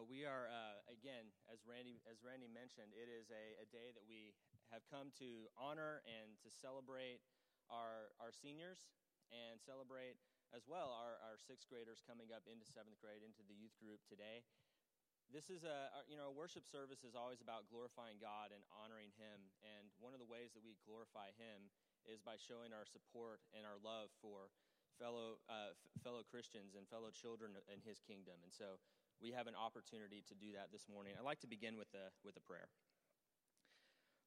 Uh, we are uh, again, as Randy as Randy mentioned, it is a, a, day that we have come to honor and to celebrate our our seniors and celebrate as well our, our sixth graders coming up into seventh grade into the youth group today. This is a you know a worship service is always about glorifying God and honoring Him, and one of the ways that we glorify Him is by showing our support and our love for fellow uh, f- fellow Christians and fellow children in His kingdom, and so we have an opportunity to do that this morning. I'd like to begin with a, with a prayer.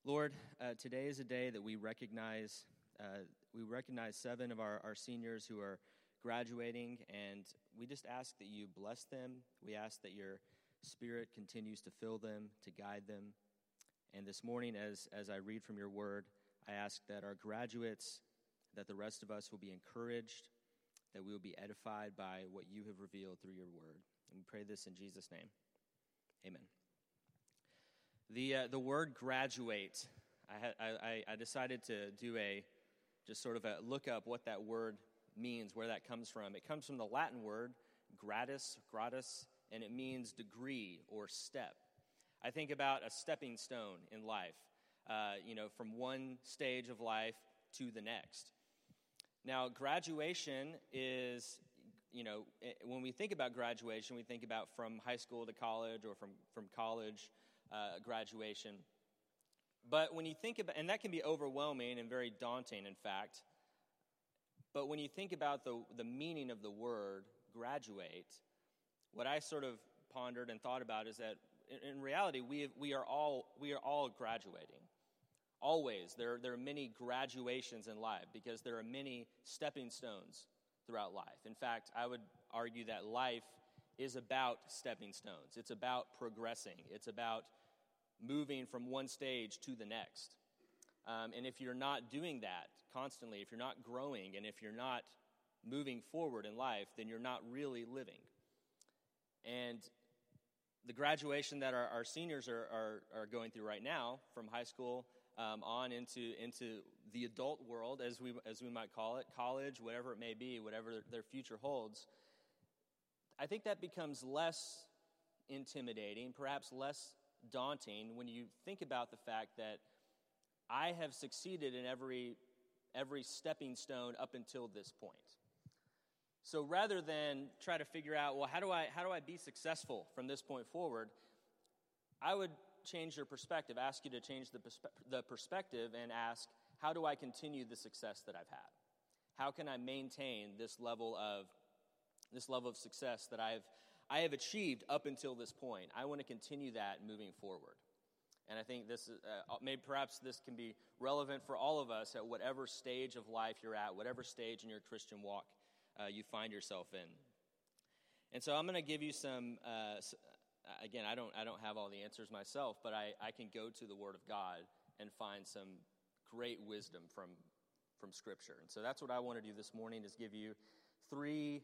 Lord, uh, today is a day that we recognize, uh, we recognize seven of our, our seniors who are graduating, and we just ask that you bless them. We ask that your spirit continues to fill them, to guide them. And this morning, as, as I read from your word, I ask that our graduates, that the rest of us will be encouraged, that we will be edified by what you have revealed through your word. And we pray this in Jesus' name. Amen. The, uh, the word graduate, I, I, I decided to do a just sort of a look up what that word means, where that comes from. It comes from the Latin word gradus, gradus, and it means degree or step. I think about a stepping stone in life, uh, you know, from one stage of life to the next. Now, graduation is you know, when we think about graduation, we think about from high school to college or from, from college uh, graduation. But when you think about, and that can be overwhelming and very daunting, in fact. But when you think about the, the meaning of the word graduate, what I sort of pondered and thought about is that in, in reality, we, we, are all, we are all graduating. Always. There, there are many graduations in life because there are many stepping stones throughout life. In fact, I would argue that life is about stepping stones, it's about progressing, it's about moving from one stage to the next. Um, and if you're not doing that constantly, if you're not growing, and if you're not moving forward in life, then you're not really living. And the graduation that our, our seniors are, are, are going through right now from high school um, on into, into the adult world, as we, as we might call it, college, whatever it may be, whatever their future holds, I think that becomes less intimidating, perhaps less daunting when you think about the fact that I have succeeded in every, every stepping stone up until this point. So rather than try to figure out, well, how do I, how do I be successful from this point forward, I would change your perspective, ask you to change the, perspe- the perspective and ask, how do I continue the success that I've had? How can I maintain this level of this level of success that I've I have achieved up until this point? I want to continue that moving forward. And I think this is, uh, maybe perhaps this can be relevant for all of us at whatever stage of life you're at, whatever stage in your Christian walk uh, you find yourself in. And so I'm going to give you some, uh, again, I don't, I don't have all the answers myself, but I, I can go to the Word of God and find some great wisdom from, from Scripture. And so that's what I want to do this morning is give you three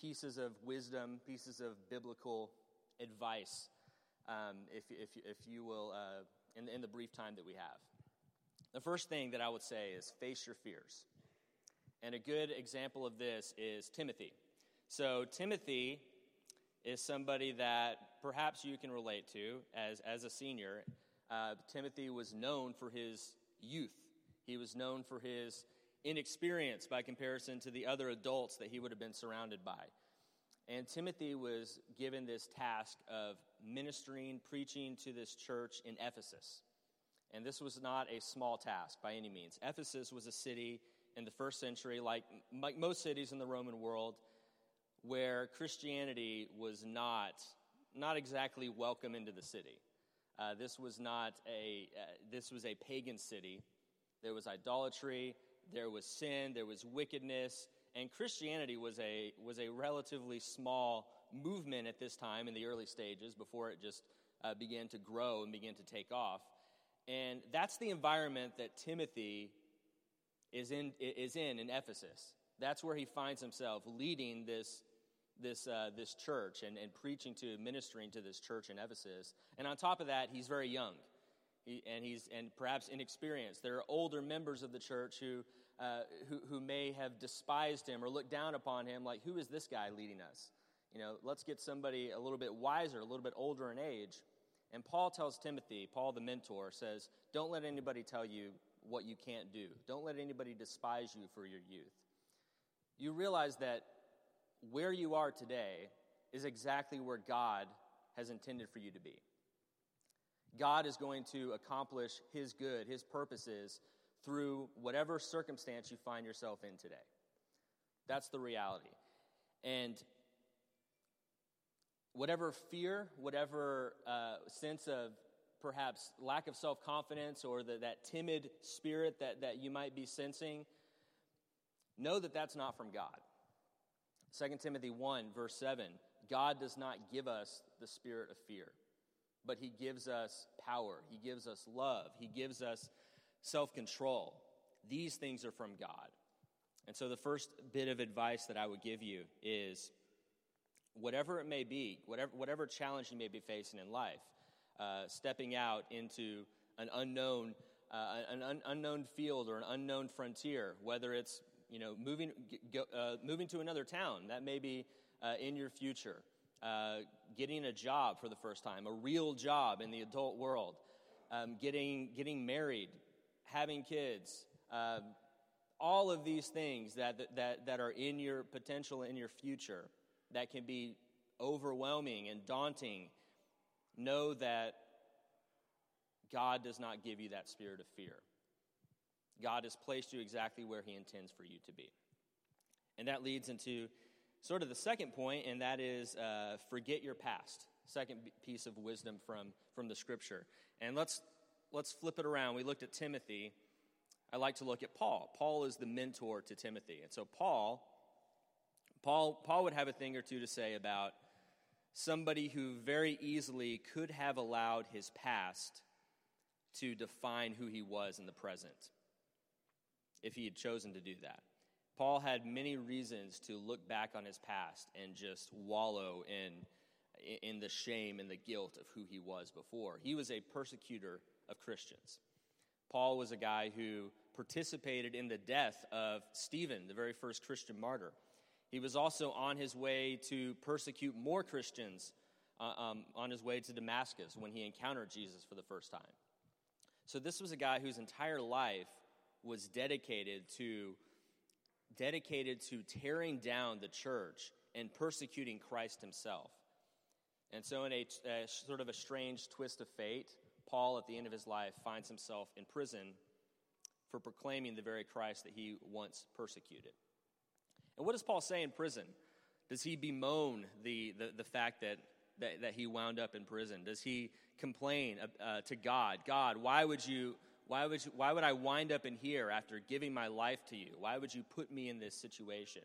pieces of wisdom, pieces of biblical advice, um, if, if, if you will, uh, in, in the brief time that we have. The first thing that I would say is face your fears. And a good example of this is Timothy. So, Timothy is somebody that perhaps you can relate to as, as a senior. Uh, Timothy was known for his youth, he was known for his inexperience by comparison to the other adults that he would have been surrounded by. And Timothy was given this task of ministering, preaching to this church in Ephesus. And this was not a small task by any means. Ephesus was a city in the first century, like, like most cities in the Roman world, where Christianity was not, not exactly welcome into the city. Uh, this was not a, uh, this was a pagan city. There was idolatry, there was sin, there was wickedness, and Christianity was a, was a relatively small movement at this time in the early stages before it just uh, began to grow and began to take off. And that's the environment that Timothy is in, is in in Ephesus. That's where he finds himself leading this, this, uh, this church and, and preaching to, ministering to this church in Ephesus. And on top of that, he's very young. He, and he's and perhaps inexperienced. There are older members of the church who, uh, who, who may have despised him or looked down upon him, like, who is this guy leading us? You know, let's get somebody a little bit wiser, a little bit older in age. And Paul tells Timothy, Paul the mentor, says, Don't let anybody tell you what you can't do. Don't let anybody despise you for your youth. You realize that where you are today is exactly where God has intended for you to be. God is going to accomplish His good, His purposes through whatever circumstance you find yourself in today. That's the reality. And whatever fear, whatever uh, sense of perhaps lack of self confidence or the, that timid spirit that, that you might be sensing, know that that's not from God. 2 Timothy 1, verse 7 God does not give us the spirit of fear, but He gives us power, He gives us love, He gives us self control. These things are from God. And so, the first bit of advice that I would give you is whatever it may be, whatever, whatever challenge you may be facing in life, uh, stepping out into an unknown, uh, an un- unknown field or an unknown frontier, whether it's you know moving, go, uh, moving to another town, that may be uh, in your future, uh, getting a job for the first time, a real job in the adult world, um, getting, getting married, having kids, um, all of these things that, that, that are in your potential in your future that can be overwhelming and daunting, know that God does not give you that spirit of fear. God has placed you exactly where He intends for you to be. And that leads into sort of the second point, and that is uh, forget your past. Second piece of wisdom from, from the scripture. And let's, let's flip it around. We looked at Timothy. I like to look at Paul. Paul is the mentor to Timothy. And so, Paul Paul, Paul would have a thing or two to say about somebody who very easily could have allowed his past to define who he was in the present if he had chosen to do that. Paul had many reasons to look back on his past and just wallow in, in the shame and the guilt of who he was before. He was a persecutor of Christians. Paul was a guy who participated in the death of Stephen, the very first Christian martyr. He was also on his way to persecute more Christians uh, um, on his way to Damascus when he encountered Jesus for the first time. So, this was a guy whose entire life was dedicated to dedicated to tearing down the church and persecuting Christ himself. And so, in a, a, sort of a strange twist of fate, Paul, at the end of his life, finds himself in prison for proclaiming the very Christ that he once persecuted. And what does Paul say in prison? Does he bemoan the, the, the fact that, that, that he wound up in prison? Does he complain uh, to God, God, why would you, why would, you, why would I wind up in here after giving my life to you? Why would you put me in this situation?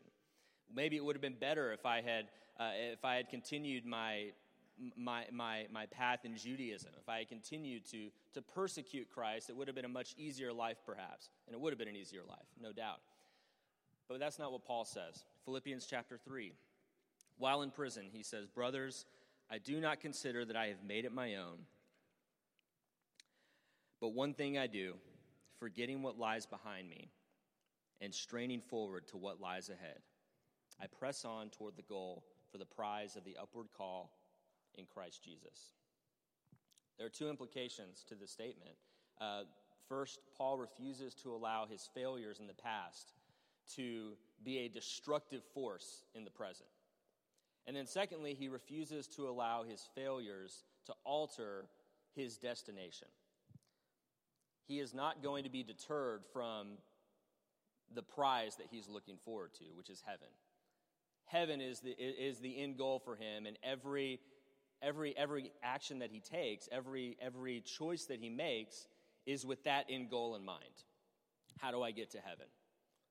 Maybe it would have been better if I had, uh, if I had continued my, my, my, my path in Judaism. If I had continued to, to persecute Christ, it would have been a much easier life, perhaps. And it would have been an easier life, no doubt. But that's not what Paul says. Philippians chapter 3. While in prison, he says, Brothers, I do not consider that I have made it my own. But one thing I do, forgetting what lies behind me and straining forward to what lies ahead, I press on toward the goal for the prize of the upward call in Christ Jesus. There are two implications to this statement. Uh, first, Paul refuses to allow his failures in the past to be a destructive force in the present. And then, secondly, he refuses to allow his failures to alter his destination. He is not going to be deterred from the prize that he's looking forward to, which is heaven. Heaven is the, is the end goal for him, and every, every, every action that he takes, every, every choice that he makes, is with that end goal in mind. How do I get to heaven?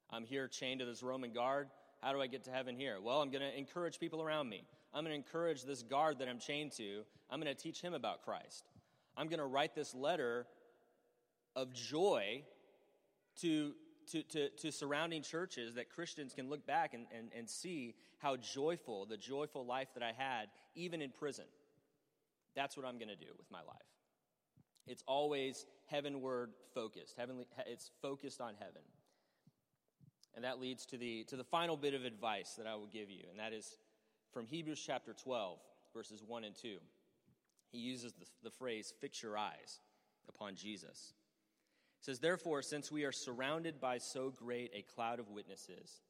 I'm here chained to this Roman guard. How do I get to heaven here? Well, I'm going to encourage people around me. I'm going to encourage this guard that I'm chained to. I'm going to teach him about Christ. I'm going to write this letter of joy to, to, to, to surrounding churches that Christians can look back and, and, and see how joyful, the joyful life that I had, even in prison. That's what I'm going to do with my life. It's always heavenward focused. Heavenly, it's focused on heaven. And that leads to the, to the final bit of advice that I will give you, and that is from Hebrews chapter 12, verses 1 and 2. He uses the, the phrase, fix your eyes upon Jesus. Says, Therefore, since we are surrounded by so great a cloud of witnesses,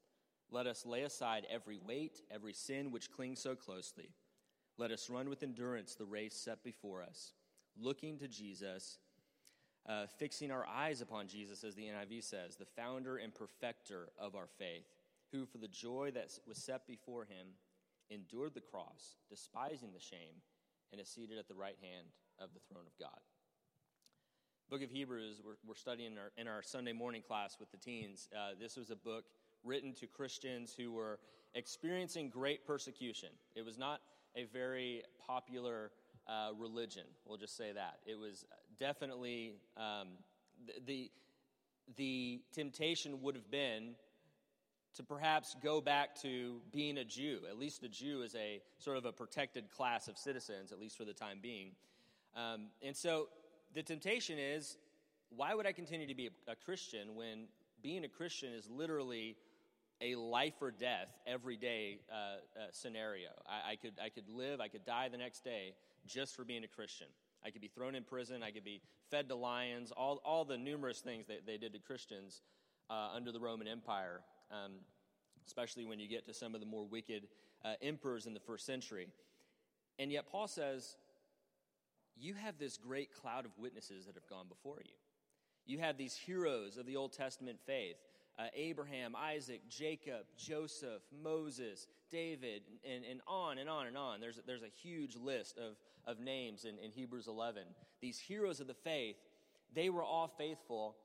let us lay aside every weight, every sin which clings so closely. Let us run with endurance the race set before us, looking to Jesus, uh, fixing our eyes upon Jesus, as the NIV says, the founder and perfecter of our faith, who for the joy that was set before him endured the cross, despising the shame, and is seated at the right hand of the throne of God. Book of Hebrews, we're, we're studying in our, in our, Sunday morning class with the teens. Uh, this was a book written to Christians who were experiencing great persecution. It was not a very popular uh, religion, we'll just say that. It was definitely um, the, the temptation would have been to perhaps go back to being a Jew. At least a Jew is a sort of a protected class of citizens, at least for the time being. Um, and so the temptation is why would I continue to be a, Christian when being a Christian is literally a life or death every day uh, uh, scenario? I, I, could, I could live, I could die the next day just for being a Christian. I could be thrown in prison, I could be fed to lions, all, all the numerous things that they did to Christians uh, under the Roman Empire, um, especially when you get to some of the more wicked uh, emperors in the first century. And yet, Paul says, you have this great cloud of witnesses that have gone before you. You have these heroes of the Old Testament faith uh, Abraham, Isaac, Jacob, Joseph, Moses, David, and, and on and on and on. There's, there's a huge list of, of names in, in Hebrews 11. These heroes of the faith, they were all faithful,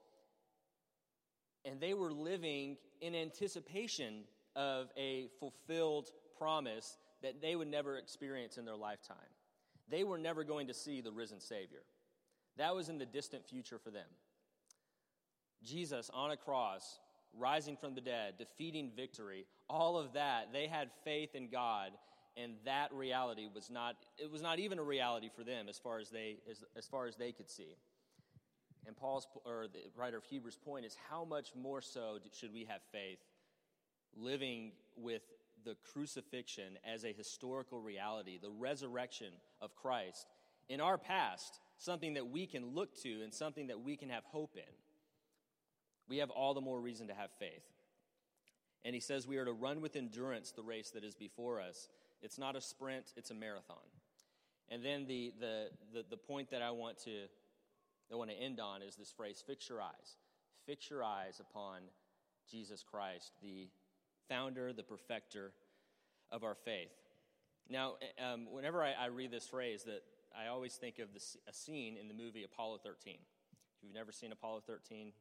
and they were living in anticipation of a fulfilled promise that they would never experience in their lifetime they were never going to see the risen Savior. That was in the distant future for them. Jesus on a cross, rising from the dead, defeating victory, all of that, they had faith in God, and that reality was not, it was not even a reality for them as far as they, as, as far as they could see. And Paul's, or the writer of Hebrews' point is how much more so should we have faith living with the crucifixion as a historical reality, the resurrection of Christ in our past, something that we can look to and something that we can have hope in, we have all the more reason to have faith. And he says we are to run with endurance the race that is before us. It's not a sprint, it's a marathon. And then the, the, the, the point that I want to I want to end on is this phrase fix your eyes. Fix your eyes upon Jesus Christ, the founder, the perfecter of our faith. Now, eh, um, whenever I, I, read this phrase, that I always think of the, a scene in the movie Apollo 13. If you've never seen Apollo 13,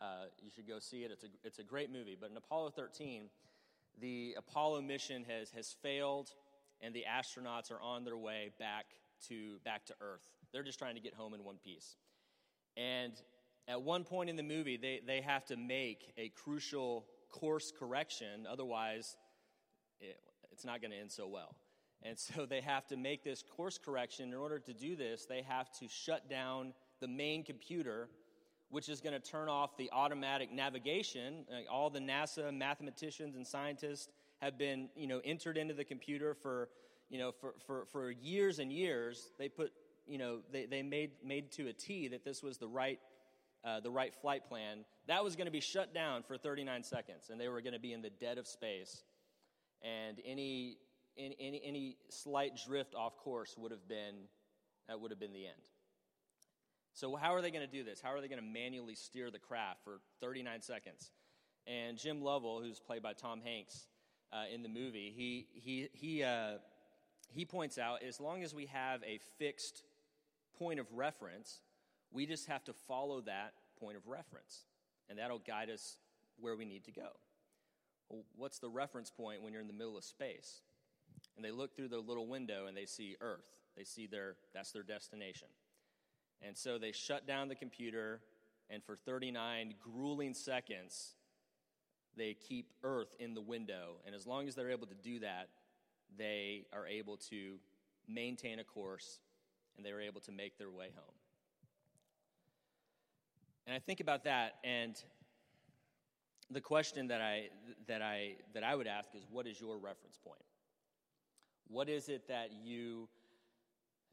uh, you should go see it. It's a, it's a great movie. But in Apollo 13, the Apollo mission has, has failed, and the astronauts are on their way back to, back to Earth. They're just trying to get home in one piece. And at one point in the movie, they, they have to make a crucial course correction, otherwise, it, it's not going to end so well. And so they have to make this course correction. In order to do this, they have to shut down the main computer, which is going to turn off the automatic navigation. Like all the NASA mathematicians and scientists have been, you know, entered into the computer for, you know, for, for, for years and years. They put, you know, they, they made, made to a T that this was the right uh, the right flight plan, that was going to be shut down for 39 seconds, and they were going to be in the dead of space. And any, any, any slight drift off course would have been, that would have been the end. So, how are they going to do this? How are they going to manually steer the craft for 39 seconds? And Jim Lovell, who's played by Tom Hanks uh, in the movie, he, he, he, uh, he points out as long as we have a fixed point of reference, we just have to follow that point of reference, and that'll guide us where we need to go. Well, what's the reference point when you're in the middle of space? And they look through their little window and they see Earth. They see their that's their destination. And so they shut down the computer, and for 39 grueling seconds, they keep Earth in the window. And as long as they're able to do that, they are able to maintain a course and they are able to make their way home. And I think about that, and the question that I, that I, that I would ask is what is your reference point? What is it that you,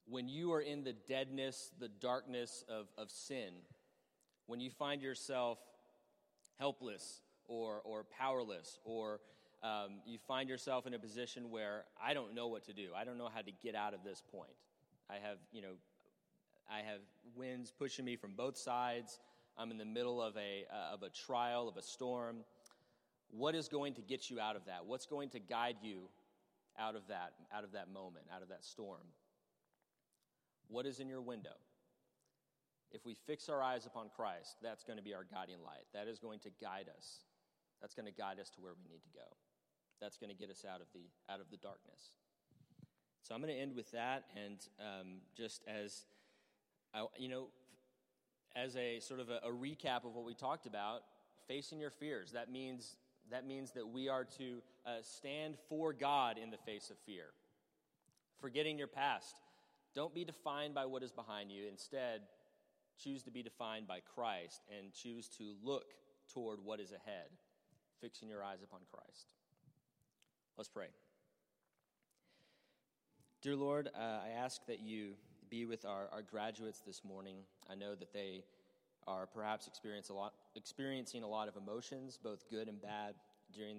when you are in the deadness, the darkness of, of sin, when you find yourself helpless or, or powerless, or um, you find yourself in a position where I don't know what to do, I don't know how to get out of this point. I have, you know, I have winds pushing me from both sides. I'm in the middle of a, uh, of a trial, of a storm. What is going to get you out of that? What's going to guide you out of that, out of that moment, out of that storm? What is in your window? If we fix our eyes upon Christ, that's going to be our guiding light. That is going to guide us. That's going to guide us to where we need to go. That's going to get us out of the, out of the darkness. So I'm going to end with that, and um, just as I, you know, as a sort of a, a recap of what we talked about, facing your fears. That means that means that we are to uh, stand for God in the face of fear. Forgetting your past. Don't be defined by what is behind you. Instead, choose to be defined by Christ and choose to look toward what is ahead, fixing your eyes upon Christ. Let's pray. Dear Lord, uh, I ask that you be with our, our graduates this morning. I know that they are perhaps experience a lot, experiencing a lot of emotions, both good and bad, during